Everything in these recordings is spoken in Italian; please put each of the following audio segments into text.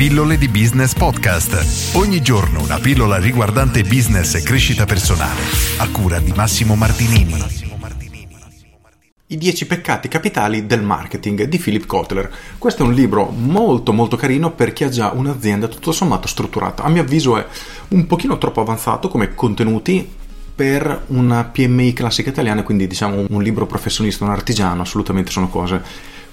Pillole di Business Podcast. Ogni giorno una pillola riguardante business e crescita personale. A cura di Massimo Martinini. I 10 peccati capitali del marketing di Philip Kotler. Questo è un libro molto molto carino per chi ha già un'azienda tutto sommato strutturata. A mio avviso è un pochino troppo avanzato come contenuti per una PMI classica italiana, quindi diciamo un libro professionista, un artigiano, assolutamente sono cose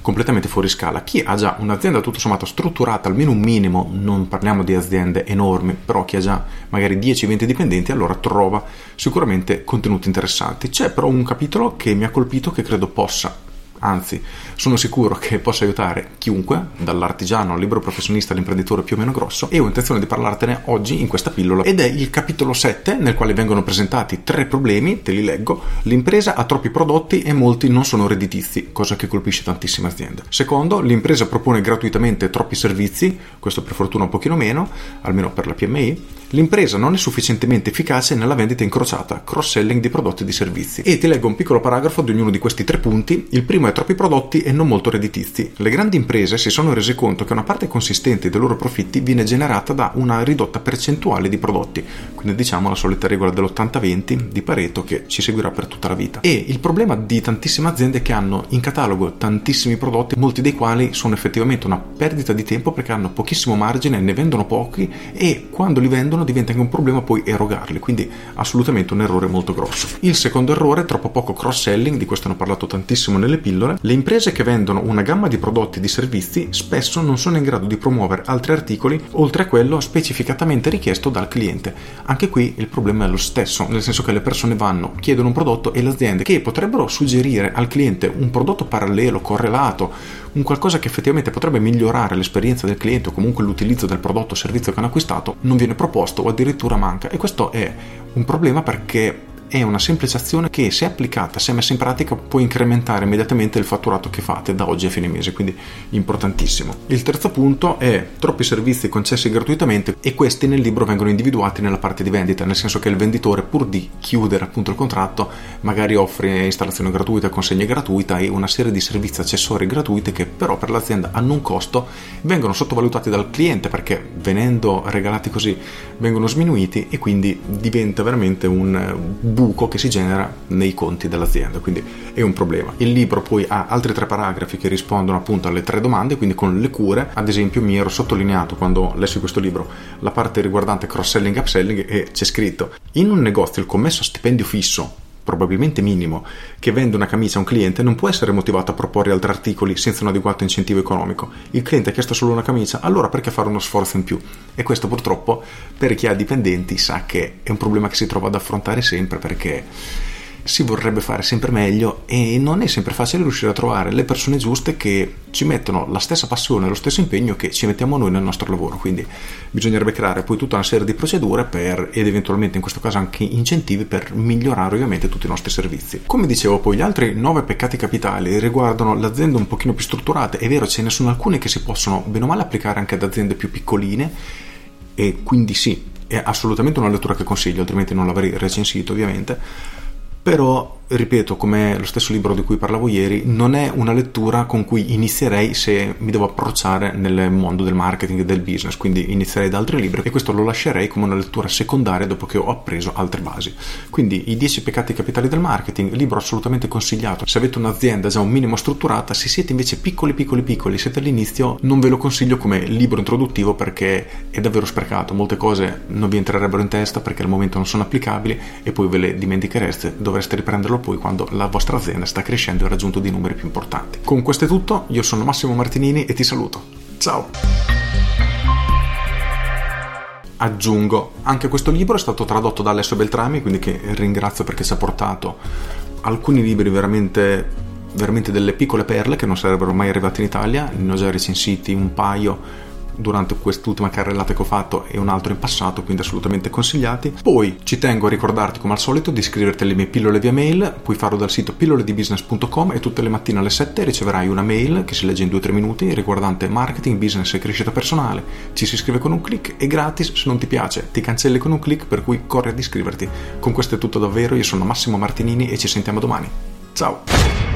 completamente fuori scala. Chi ha già un'azienda tutto sommato strutturata, almeno un minimo, non parliamo di aziende enormi, però chi ha già magari 10-20 dipendenti, allora trova sicuramente contenuti interessanti. C'è però un capitolo che mi ha colpito che credo possa anzi sono sicuro che possa aiutare chiunque, dall'artigiano al libero professionista all'imprenditore più o meno grosso e ho intenzione di parlartene oggi in questa pillola ed è il capitolo 7 nel quale vengono presentati tre problemi, te li leggo, l'impresa ha troppi prodotti e molti non sono redditizi, cosa che colpisce tantissime aziende. Secondo, l'impresa propone gratuitamente troppi servizi, questo per fortuna un pochino meno, almeno per la PMI, L'impresa non è sufficientemente efficace nella vendita incrociata, cross-selling di prodotti e di servizi. E ti leggo un piccolo paragrafo di ognuno di questi tre punti. Il primo è troppi prodotti e non molto redditizi. Le grandi imprese si sono rese conto che una parte consistente dei loro profitti viene generata da una ridotta percentuale di prodotti, quindi diciamo la solita regola dell'80-20 di Pareto che ci seguirà per tutta la vita. E il problema di tantissime aziende è che hanno in catalogo tantissimi prodotti, molti dei quali sono effettivamente una perdita di tempo perché hanno pochissimo margine, ne vendono pochi e quando li vendono diventa anche un problema poi erogarli, quindi assolutamente un errore molto grosso. Il secondo errore è troppo poco cross-selling, di questo hanno parlato tantissimo nelle pillole. Le imprese che vendono una gamma di prodotti e di servizi spesso non sono in grado di promuovere altri articoli oltre a quello specificatamente richiesto dal cliente. Anche qui il problema è lo stesso, nel senso che le persone vanno, chiedono un prodotto e le aziende che potrebbero suggerire al cliente un prodotto parallelo, correlato, un qualcosa che effettivamente potrebbe migliorare l'esperienza del cliente o comunque l'utilizzo del prodotto o servizio che hanno acquistato, non viene proposto o addirittura manca. E questo è un problema perché è una semplice azione che se applicata, se messa in pratica può incrementare immediatamente il fatturato che fate da oggi a fine mese, quindi importantissimo. Il terzo punto è troppi servizi concessi gratuitamente e questi nel libro vengono individuati nella parte di vendita, nel senso che il venditore pur di chiudere appunto il contratto magari offre installazione gratuita, consegna gratuita e una serie di servizi accessori gratuiti che però per l'azienda hanno un costo, vengono sottovalutati dal cliente perché venendo regalati così vengono sminuiti e quindi diventa veramente un buco che si genera nei conti dell'azienda, quindi è un problema. Il libro poi ha altri tre paragrafi che rispondono appunto alle tre domande, quindi con le cure, ad esempio mi ero sottolineato quando lessi questo libro la parte riguardante cross-selling e upselling e c'è scritto in un negozio il commesso a stipendio fisso probabilmente minimo, che vende una camicia a un cliente non può essere motivato a proporre altri articoli senza un adeguato incentivo economico. Il cliente ha chiesto solo una camicia, allora perché fare uno sforzo in più? E questo purtroppo per chi ha dipendenti sa che è un problema che si trova ad affrontare sempre perché si vorrebbe fare sempre meglio e non è sempre facile riuscire a trovare le persone giuste che ci mettono la stessa passione lo stesso impegno che ci mettiamo noi nel nostro lavoro. Quindi bisognerebbe creare poi tutta una serie di procedure per, ed eventualmente in questo caso anche incentivi per migliorare ovviamente tutti i nostri servizi. Come dicevo poi gli altri nove peccati capitali riguardano le aziende un pochino più strutturate, è vero ce ne sono alcune che si possono bene o male applicare anche ad aziende più piccoline e quindi sì, è assolutamente una lettura che consiglio, altrimenti non l'avrei recensito ovviamente però ripeto, come lo stesso libro di cui parlavo ieri, non è una lettura con cui inizierei se mi devo approcciare nel mondo del marketing e del business, quindi inizierei da altri libri e questo lo lascerei come una lettura secondaria dopo che ho appreso altre basi. Quindi i 10 peccati capitali del marketing, libro assolutamente consigliato. Se avete un'azienda già un minimo strutturata, se siete invece piccoli piccoli piccoli, siete all'inizio, non ve lo consiglio come libro introduttivo perché è davvero sprecato, molte cose non vi entrerebbero in testa perché al momento non sono applicabili e poi ve le dimentichereste, dovreste riprenderlo farlo poi quando la vostra azienda sta crescendo e ha raggiunto dei numeri più importanti. Con questo è tutto, io sono Massimo Martinini e ti saluto. Ciao! Aggiungo, anche questo libro è stato tradotto da Alessio Beltrami, quindi che ringrazio perché ci ha portato alcuni libri veramente veramente delle piccole perle che non sarebbero mai arrivate in Italia, ne ho già recensiti un paio durante quest'ultima carrellata che ho fatto e un altro in passato, quindi assolutamente consigliati. Poi ci tengo a ricordarti come al solito di iscriverti alle mie pillole via mail, puoi farlo dal sito pilloledibusiness.com e tutte le mattine alle 7 riceverai una mail che si legge in 2-3 minuti riguardante marketing, business e crescita personale. Ci si iscrive con un clic e gratis se non ti piace, ti cancelli con un clic per cui corri ad iscriverti. Con questo è tutto davvero, io sono Massimo Martinini e ci sentiamo domani. Ciao!